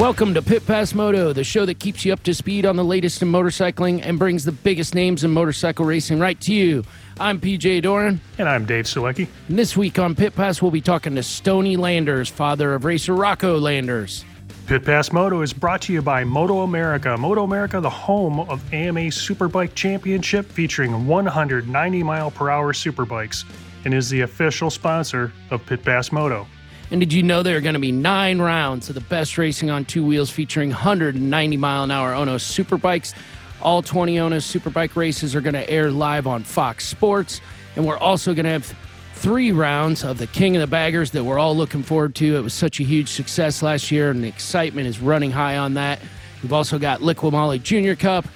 Welcome to Pit Pass Moto, the show that keeps you up to speed on the latest in motorcycling and brings the biggest names in motorcycle racing right to you. I'm PJ Doran. And I'm Dave Selecki. And this week on Pit Pass, we'll be talking to Stony Landers, father of racer Rocco Landers. Pit Pass Moto is brought to you by Moto America. Moto America, the home of AMA Superbike Championship, featuring 190 mile per hour superbikes, and is the official sponsor of Pit Pass Moto. And did you know there are going to be nine rounds of the best racing on two wheels featuring 190 mile an hour Ono superbikes? All 20 Ono superbike races are going to air live on Fox Sports. And we're also going to have three rounds of the King of the Baggers that we're all looking forward to. It was such a huge success last year, and the excitement is running high on that. We've also got Liqui Moly Junior Cup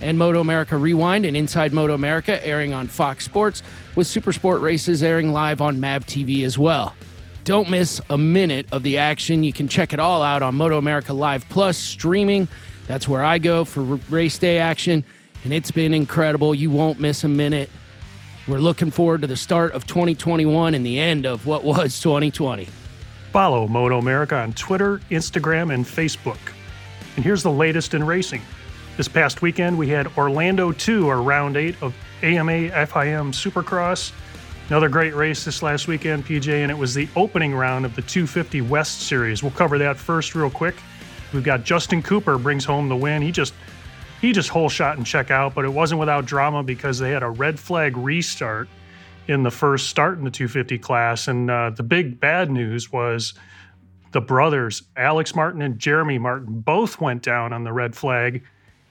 and Moto America Rewind and Inside Moto America airing on Fox Sports, with Super Sport races airing live on MAV TV as well. Don't miss a minute of the action. You can check it all out on Moto America Live Plus streaming. That's where I go for race day action, and it's been incredible. You won't miss a minute. We're looking forward to the start of 2021 and the end of what was 2020. Follow Moto America on Twitter, Instagram, and Facebook. And here's the latest in racing. This past weekend, we had Orlando 2, or round 8 of AMA FIM Supercross. Another great race this last weekend, PJ, and it was the opening round of the 250 West Series. We'll cover that first, real quick. We've got Justin Cooper brings home the win. He just he just whole shot and check out, but it wasn't without drama because they had a red flag restart in the first start in the 250 class. And uh, the big bad news was the brothers, Alex Martin and Jeremy Martin, both went down on the red flag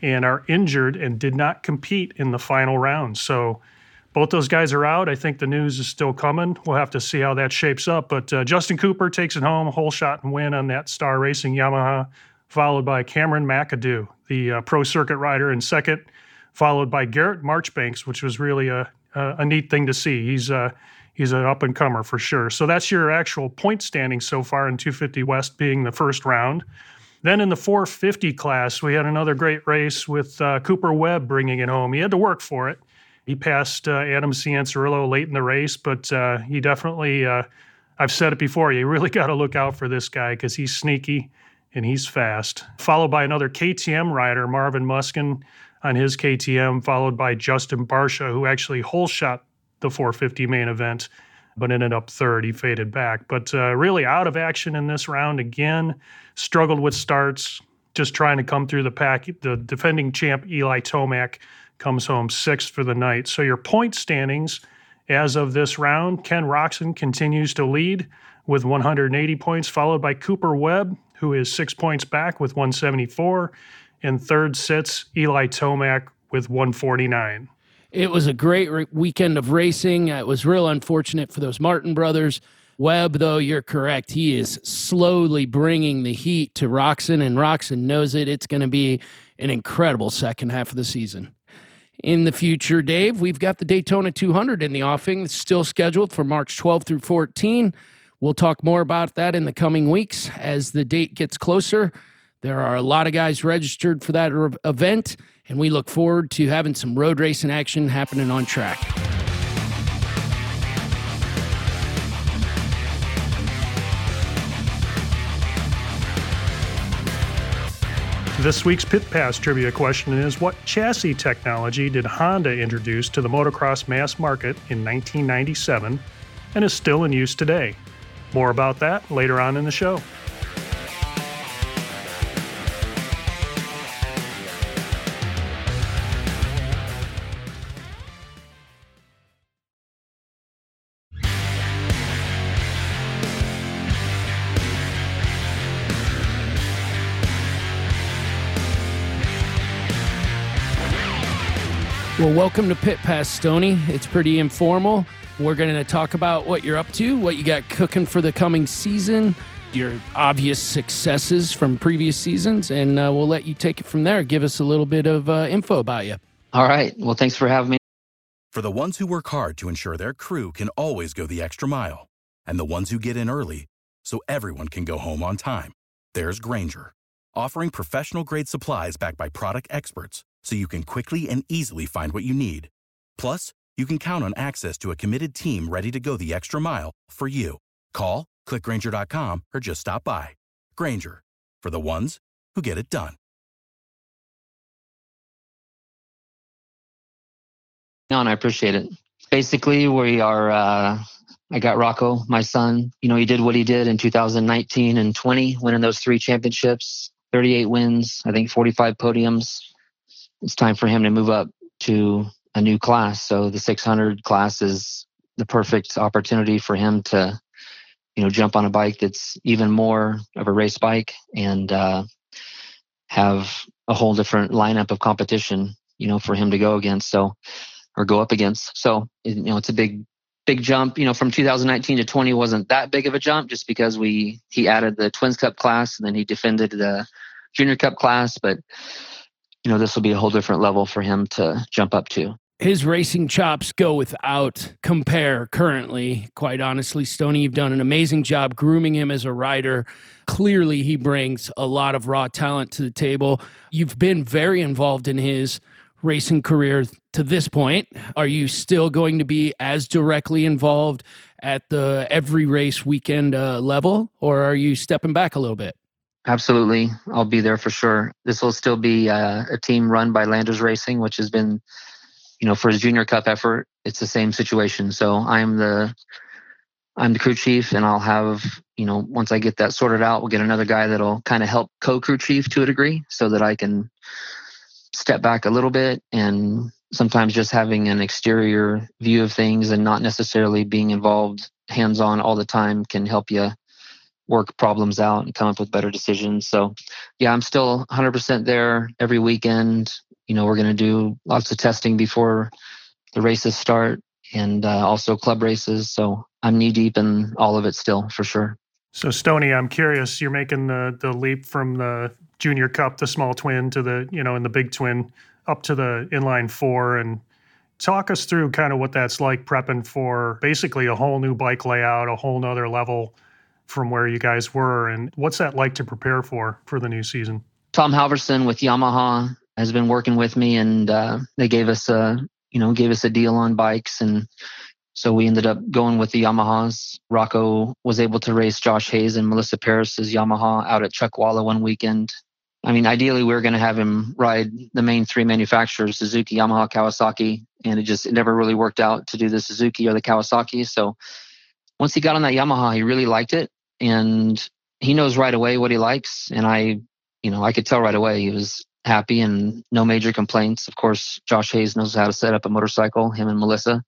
and are injured and did not compete in the final round. So both those guys are out. I think the news is still coming. We'll have to see how that shapes up. But uh, Justin Cooper takes it home, whole shot and win on that Star Racing Yamaha, followed by Cameron McAdoo, the uh, pro circuit rider, in second, followed by Garrett Marchbanks, which was really a, a, a neat thing to see. He's uh, he's an up and comer for sure. So that's your actual point standing so far in 250 West being the first round. Then in the 450 class, we had another great race with uh, Cooper Webb bringing it home. He had to work for it. He passed uh, Adam Cianciarulo late in the race, but uh, he definitely, uh, I've said it before, you really got to look out for this guy because he's sneaky and he's fast. Followed by another KTM rider, Marvin Musquin on his KTM, followed by Justin Barcia, who actually hole shot the 450 main event, but ended up third. He faded back. But uh, really out of action in this round again, struggled with starts, just trying to come through the pack. The defending champ, Eli Tomac, comes home sixth for the night. So your point standings as of this round, Ken Roczen continues to lead with 180 points, followed by Cooper Webb, who is six points back with 174. And third sits Eli Tomac with 149. It was a great re- weekend of racing. It was real unfortunate for those Martin brothers. Webb, though, you're correct. He is slowly bringing the heat to Roczen, and Roczen knows it. It's going to be an incredible second half of the season in the future, Dave. We've got the Daytona 200 in the offing. It's still scheduled for March 12 through 14. We'll talk more about that in the coming weeks as the date gets closer. There are a lot of guys registered for that event, and we look forward to having some road racing action happening on track. This week's Pit Pass trivia question is What chassis technology did Honda introduce to the motocross mass market in 1997 and is still in use today? More about that later on in the show. Well, welcome to Pit Pass, Stony. It's pretty informal. We're going to talk about what you're up to, what you got cooking for the coming season, your obvious successes from previous seasons, and uh, we'll let you take it from there. Give us a little bit of uh, info about you. All right. Well, thanks for having me. For the ones who work hard to ensure their crew can always go the extra mile, and the ones who get in early so everyone can go home on time, there's Grainger, offering professional grade supplies backed by product experts so you can quickly and easily find what you need. Plus, you can count on access to a committed team ready to go the extra mile for you. Call, clickgrainger.com, or just stop by. Grainger, for the ones who get it done. No, and I appreciate it. Basically, we are. Uh, I got Rocco, my son. You know, he did what he did in 2019 and 20, winning those three championships, 38 wins, I think 45 podiums it's time for him to move up to a new class. So the 600 class is the perfect opportunity for him to, you know, jump on a bike that's even more of a race bike and uh, have a whole different lineup of competition, you know, for him to go against. So, or go up against. So, you know, it's a big, big jump. You know, from 2019 to 20 wasn't that big of a jump, just because we he added the Twins Cup class and then he defended the Junior Cup class, but you know, this will be a whole different level for him to jump up to. His racing chops go without compare currently. Quite honestly, Stony, you've done an amazing job grooming him as a rider. Clearly, he brings a lot of raw talent to the table. You've been very involved in his racing career to this point. Are you still going to be as directly involved at the every race weekend uh, level, or are you stepping back a little bit? Absolutely. I'll be there for sure. This will still be uh, a team run by Landers Racing, which has been, you know, for his junior cup effort, it's the same situation. So I'm the I'm the crew chief and I'll have, you know, once I get that sorted out, we'll get another guy that'll kind of help co-crew chief to a degree so that I can step back a little bit and sometimes just having an exterior view of things and not necessarily being involved hands on all the time can help you work problems out and come up with better decisions. So, yeah, I'm still 100% there every weekend. You know, we're going to do lots of testing before the races start and uh, also club races. So I'm knee deep in all of it still for sure. So Stony, I'm curious. You're making the the leap from the junior cup, the small twin, to the you know, in the big twin, up to the inline four, and talk us through kind of what that's like prepping for basically a whole new bike layout, a whole nother level from where you guys were, and what's that like to prepare for for the new season? Tom Halverson with Yamaha has been working with me, and uh, they gave us a you know gave us a deal on bikes, and so we ended up going with the Yamahas. Rocco was able to race Josh Hayes and Melissa Paris's Yamaha out at Chuckwalla one weekend. I mean, ideally, we were going to have him ride the main three manufacturers, Suzuki, Yamaha, Kawasaki, and it just it never really worked out to do the Suzuki or the Kawasaki. So once he got on that Yamaha, he really liked it and he knows right away what he likes. And I, you know, I could tell right away he was happy and no major complaints. Of course, Josh Hayes knows how to set up a motorcycle, him and Melissa.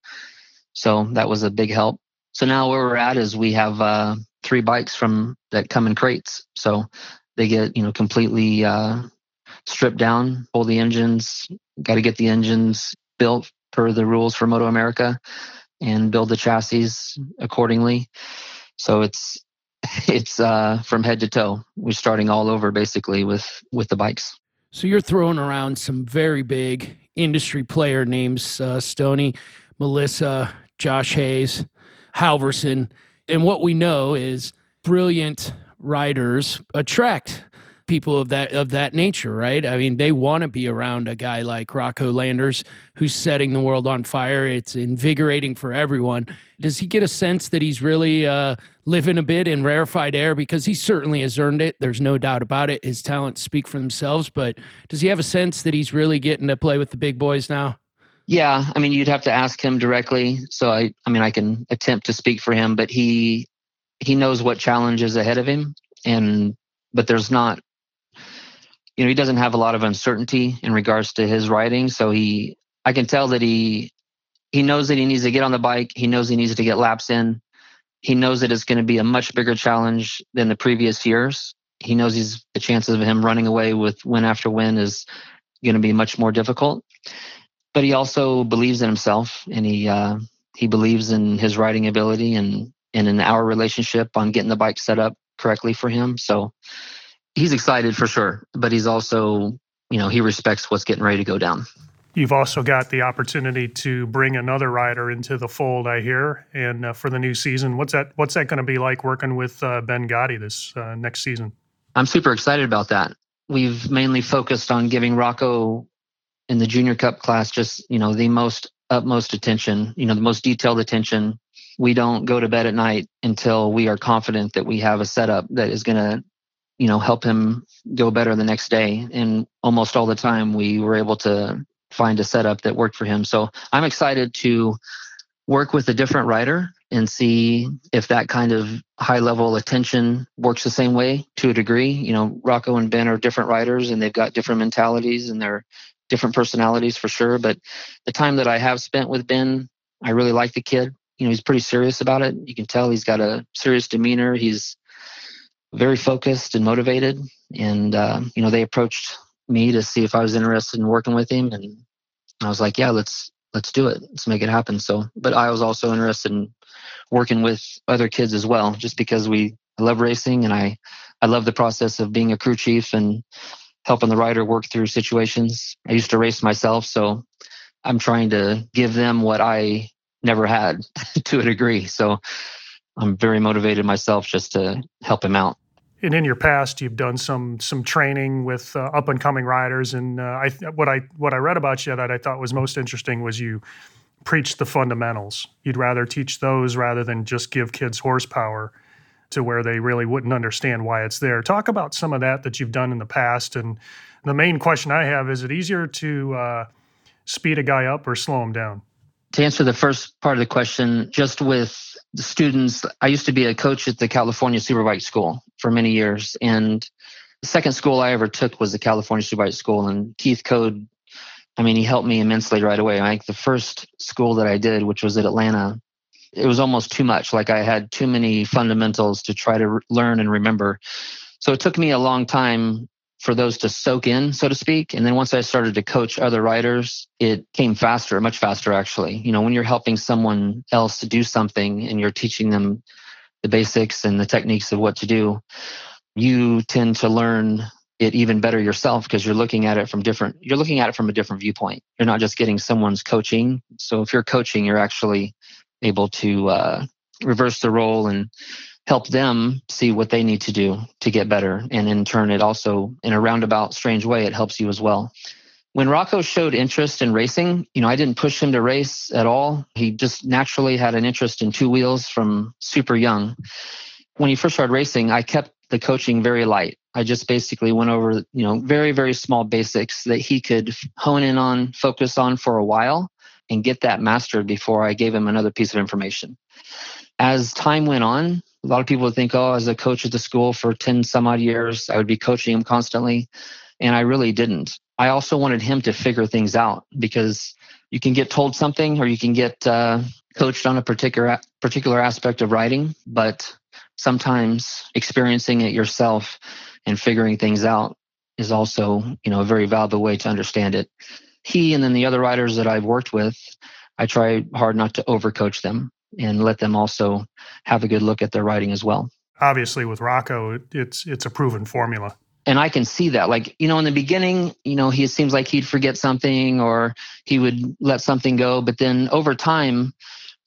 So that was a big help. So now where we're at is we have uh, three bikes from that come in crates. So they get, you know, completely uh, stripped down, pull the engines, got to get the engines built per the rules for Moto America and build the chassis accordingly. So it's it's uh, from head to toe. We're starting all over basically with with the bikes. So you're throwing around some very big industry player names: uh, Stony, Melissa, Josh Hayes, Halverson, and what we know is brilliant riders attract people of that of that nature, right? I mean, they want to be around a guy like Rocco Landers who's setting the world on fire. It's invigorating for everyone. Does he get a sense that he's really uh, living a bit in rarefied air? Because he certainly has earned it. There's no doubt about it. His talents speak for themselves. But does he have a sense that he's really getting to play with the big boys now? Yeah, I mean, you'd have to ask him directly. So I, I mean, I can attempt to speak for him, but he he knows what challenge is ahead of him, and but there's not you know, he doesn't have a lot of uncertainty in regards to his riding. So he, I can tell that he, he knows that he needs to get on the bike. He knows he needs to get laps in. He knows that it's going to be a much bigger challenge than the previous years. He knows he's the chances of him running away with win after win is going to be much more difficult. but he also believes in himself and he uh, he believes in his riding ability and and in our relationship on getting the bike set up correctly for him. So he's excited for sure, but he's also you know he respects what's getting ready to go down. You've also got the opportunity to bring another rider into the fold, I hear, and uh, for the new season. What's that? What's that going to be like working with uh, Ben Gloddy this uh, next season? I'm super excited about that. We've mainly focused on giving Rocco in the Junior Cup class just you know the most utmost attention, you know the most detailed attention. We don't go to bed at night until we are confident that we have a setup that is going to you know help him go better the next day and almost all the time we were able to find a setup that worked for him. So I'm excited to work with a different rider and see if that kind of high level attention works the same way to a degree. You know, Rocco and Ben are different riders and they've got different mentalities and they're different personalities for sure. But the time that I have spent with Ben, I really like the kid. You know, he's pretty serious about it. You can tell he's got a serious demeanor. He's very focused and motivated. And, uh, you know, they approached me to see if I was interested in working with him. And I was like, yeah, let's let's do it. Let's make it happen. So, but I was also interested in working with other kids as well, just because we I love racing and I I love the process of being a crew chief and helping the rider work through situations. I used to race myself, so I'm trying to give them what I never had to a degree. So I'm very motivated myself just to help him out and in your past, you've done some some training with uh, up and coming riders. And uh, I what I what I read about you that I thought was most interesting was you preach the fundamentals. You'd rather teach those rather than just give kids horsepower to where they really wouldn't understand why it's there. Talk about some of that that you've done in the past. And the main question I have is: It easier to uh, speed a guy up or slow him down? To answer the first part of the question, just with the students, I used to be a coach at the California Superbike School for many years. And the second school I ever took was the California Superbike School. And Keith Code, I mean, he helped me immensely right away. Like the first school that I did, which was at Atlanta, it was almost too much. Like I had too many fundamentals to try to learn and remember. So it took me a long time for those to soak in, so to speak. And then once I started to coach other riders, it came faster, much faster actually. You know, when you're helping someone else to do something and you're teaching them the basics and the techniques of what to do, you tend to learn it even better yourself because you're looking at it from different you're looking at it from a different viewpoint. You're not just getting someone's coaching. So if you're coaching, you're actually able to uh, reverse the role and help them see what they need to do to get better. And in turn, it also, in a roundabout, strange way, it helps you as well. When Rocco showed interest in racing, you know, I didn't push him to race at all. He just naturally had an interest in two wheels from super young. When he first started racing, I kept the coaching very light. I just basically went over, you know, very, very small basics that he could hone in on, focus on for a while, and get that mastered before I gave him another piece of information. As time went on, a lot of people would think, oh, as a coach at the school for 10 some odd years, I would be coaching him constantly. And I really didn't. I also wanted him to figure things out because you can get told something or you can get uh, coached on a particular particular aspect of riding, but sometimes experiencing it yourself and figuring things out is also, you know, a very valuable way to understand it. He and then the other riders that I've worked with, I try hard not to overcoach them and let them also have a good look at their riding as well. Obviously, with Rocco, it's it's a proven formula. And I can see that. Like, you know, in the beginning, you know, he seems like he'd forget something or he would let something go. But then over time,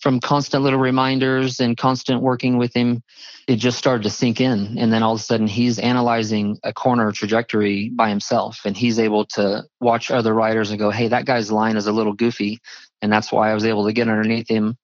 from constant little reminders and constant working with him, it just started to sink in. And then all of a sudden, he's analyzing a corner trajectory by himself and he's able to watch other riders and go, hey, that guy's line is a little goofy. And that's why I was able to get underneath him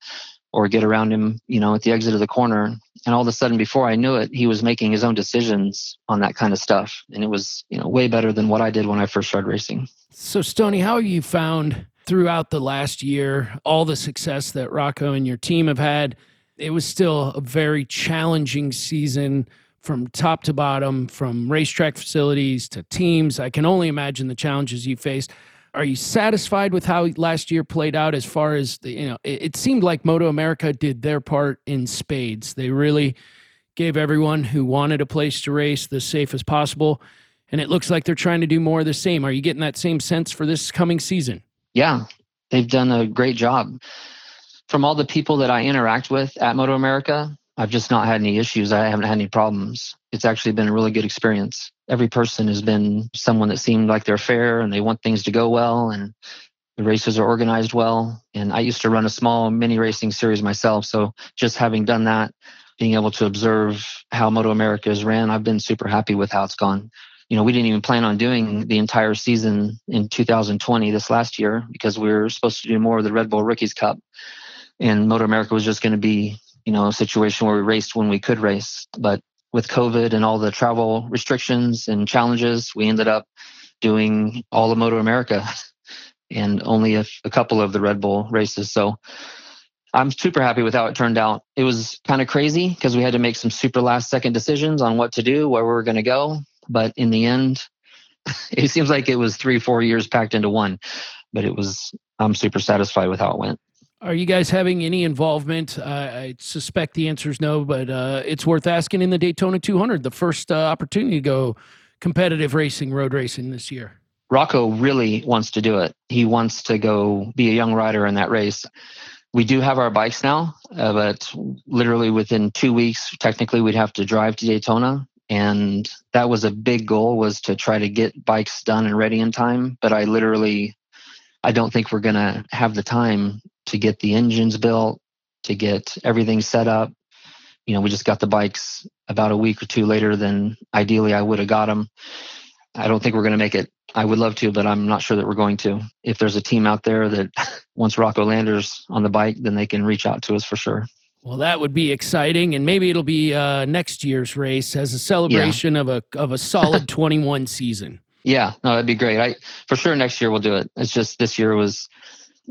or get around him, you know, at the exit of the corner. And all of a sudden, before I knew it, he was making his own decisions on that kind of stuff. And it was, you know, way better than what I did when I first started racing. So, Stony, how have you found throughout the last year all the success that Rocco and your team have had? It was still a very challenging season from top to bottom, from racetrack facilities to teams. I can only imagine the challenges you faced. Are you satisfied with how last year played out as far as the, you know, it, it seemed like Moto America did their part in spades. They really gave everyone who wanted a place to race the safest possible. And it looks like they're trying to do more of the same. Are you getting that same sense for this coming season? Yeah. they've done a great job. From all the people that I interact with at Moto America, I've just not had any issues. I haven't had any problems. It's actually been a really good experience. Every person has been someone that seemed like they're fair and they want things to go well and the races are organized well. And I used to run a small mini racing series myself. So just having done that, being able to observe how Moto America is ran, I've been super happy with how it's gone. You know, we didn't even plan on doing the entire season in 2020 this last year because we were supposed to do more of the Red Bull Rookies Cup. And Moto America was just going to be, you know, situation where we raced when we could race. But with COVID and all the travel restrictions and challenges, we ended up doing all of Moto America and only a, a couple of the Red Bull races. So I'm super happy with how it turned out. It was kind of crazy because we had to make some super last second decisions on what to do, where we were going to go. But in the end, it seems like it was three, four years packed into one. But it was, I'm super satisfied with how it went. Are you guys having any involvement? Uh, I suspect the answer is no, but uh, it's worth asking in the Daytona 200, the first uh, opportunity to go competitive racing, road racing this year. Rocco really wants to do it. He wants to go be a young rider in that race. We do have our bikes now, uh, but literally within two weeks, technically, we'd have to drive to Daytona. And that was a big goal was to try to get bikes done and ready in time. But I literally, I don't think we're going to have the time to get the engines built, to get everything set up. You know, we just got the bikes about a week or two later than ideally I would have got them. I don't think we're going to make it I would love to, but I'm not sure that we're going to. If there's a team out there that wants Rocco Landers on the bike, then they can reach out to us for sure. Well, that would be exciting, and maybe it'll be uh, next year's race as a celebration yeah. of a of a solid 21 season. Yeah, no, that'd be great. I for sure next year we'll do it. It's just this year was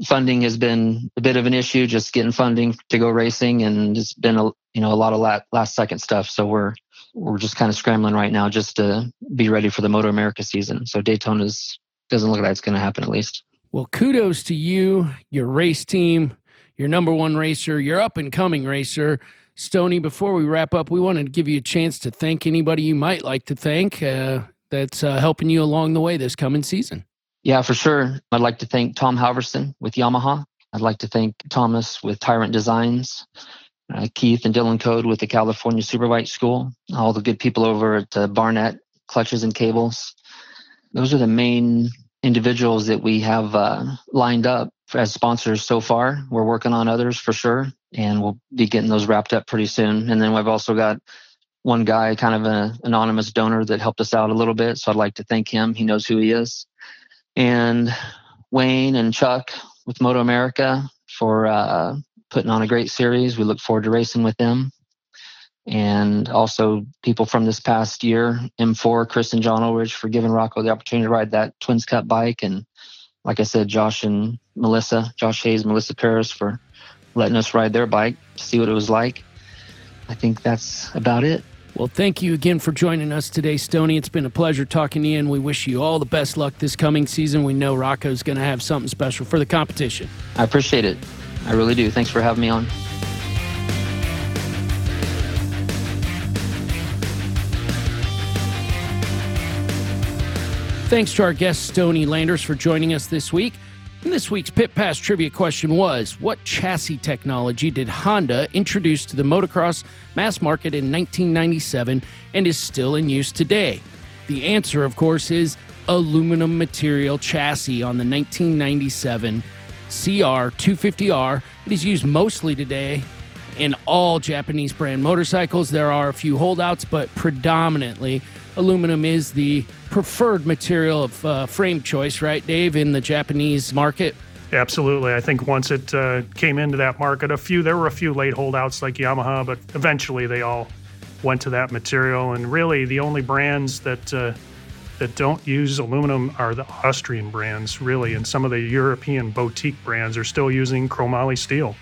funding has been a bit of an issue, just getting funding to go racing, and it's been a you know a lot of last, last second stuff. So we're we're just kind of scrambling right now just to be ready for the Moto America season. So Daytona's doesn't look like it's going to happen at least. Well, kudos to you, your race team, your number one racer, your up and coming racer. Stony, before we wrap up, we wanted to give you a chance to thank anybody you might like to thank uh, that's uh, helping you along the way this coming season. Yeah, for sure. I'd like to thank Tom Halverson with Yamaha. I'd like to thank Thomas with Tyrant Designs uh, Keith and Dylan Code with the California Superbike School, all the good people over at uh, Barnett Clutches and Cables. Those are the main individuals that we have uh, lined up as sponsors so far. We're working on others for sure, and we'll be getting those wrapped up pretty soon. And then we've also got one guy, kind of an anonymous donor that helped us out a little bit. So I'd like to thank him. He knows who he is. And Wayne and Chuck with Moto America for uh, putting on a great series. We look forward to racing with them. And also people from this past year, M4, Chris and John Ulrich for giving Rocco the opportunity to ride that Twins Cup bike. And like I said, Josh and Melissa, Josh Hayes, Melissa Paris for letting us ride their bike to see what it was like. I think that's about it. Well, thank you again for joining us today, Stony. It's been a pleasure talking to you, and we wish you all the best luck this coming season. We know Rocco's going to have something special for the competition. I appreciate it. I really do. Thanks for having me on. Thanks to our guest, Stony Landers, for joining us this week. And this week's Pit Pass trivia question was What chassis technology did Honda introduce to the motocross mass market in 1997 and is still in use today? The answer, of course, is aluminum material chassis on the 1997 CR250R. It is used mostly today in all Japanese brand motorcycles. There are a few holdouts, but predominantly aluminum is the preferred material of uh, frame choice, right, Dave, in the Japanese market? Absolutely. I think once it uh, came into that market, a few there were a few late holdouts like Yamaha, but eventually they all went to that material. And really, the only brands that uh, that don't use aluminum are the Austrian brands, really, and some of the European boutique brands are still using chromoly steel.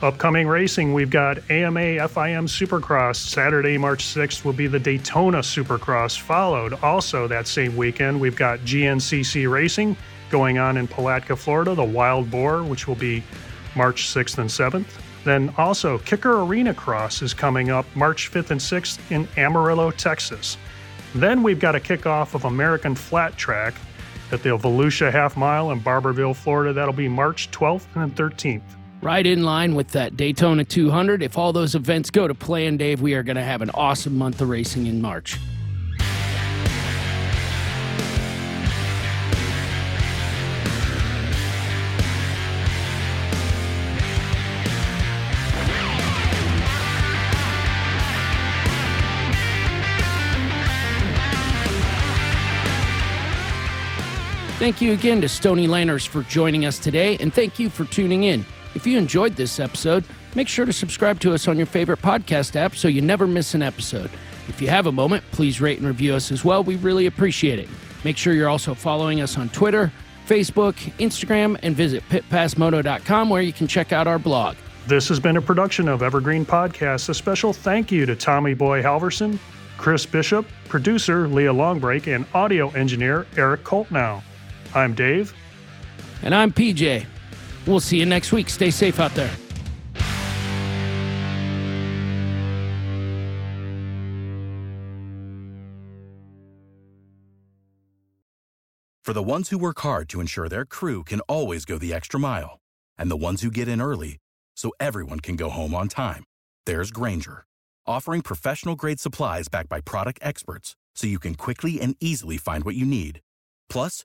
Upcoming racing, we've got AMA FIM Supercross. Saturday, March 6th, will be the Daytona Supercross. Followed also that same weekend, we've got GNCC Racing going on in Palatka, Florida, the Wild Boar, which will be March 6th and 7th. Then also, Kicker Arena Cross is coming up March 5th and 6th in Amarillo, Texas. Then we've got a kickoff of American Flat Track at the Volusia Half Mile in Barberville, Florida. That'll be March 12th and 13th. Right in line with that Daytona 200. If all those events go to plan, Dave, we are going to have an awesome month of racing in March. Thank you again to Stony Landers for joining us today, and thank you for tuning in. If you enjoyed this episode, make sure to subscribe to us on your favorite podcast app so you never miss an episode. If you have a moment, please rate and review us as well. We really appreciate it. Make sure you're also following us on Twitter, Facebook, Instagram, and visit pitpassmoto.com where you can check out our blog. This has been a production of Evergreen Podcasts. A special thank you to Tommy Boy Halverson, Chris Bishop, producer Leah Longbreak, and audio engineer Eric Coltnow. I'm Dave. And I'm PJ. We'll see you next week. Stay safe out there. For the ones who work hard to ensure their crew can always go the extra mile, and the ones who get in early so everyone can go home on time, there's Grainger, offering professional grade supplies backed by product experts so you can quickly and easily find what you need. Plus,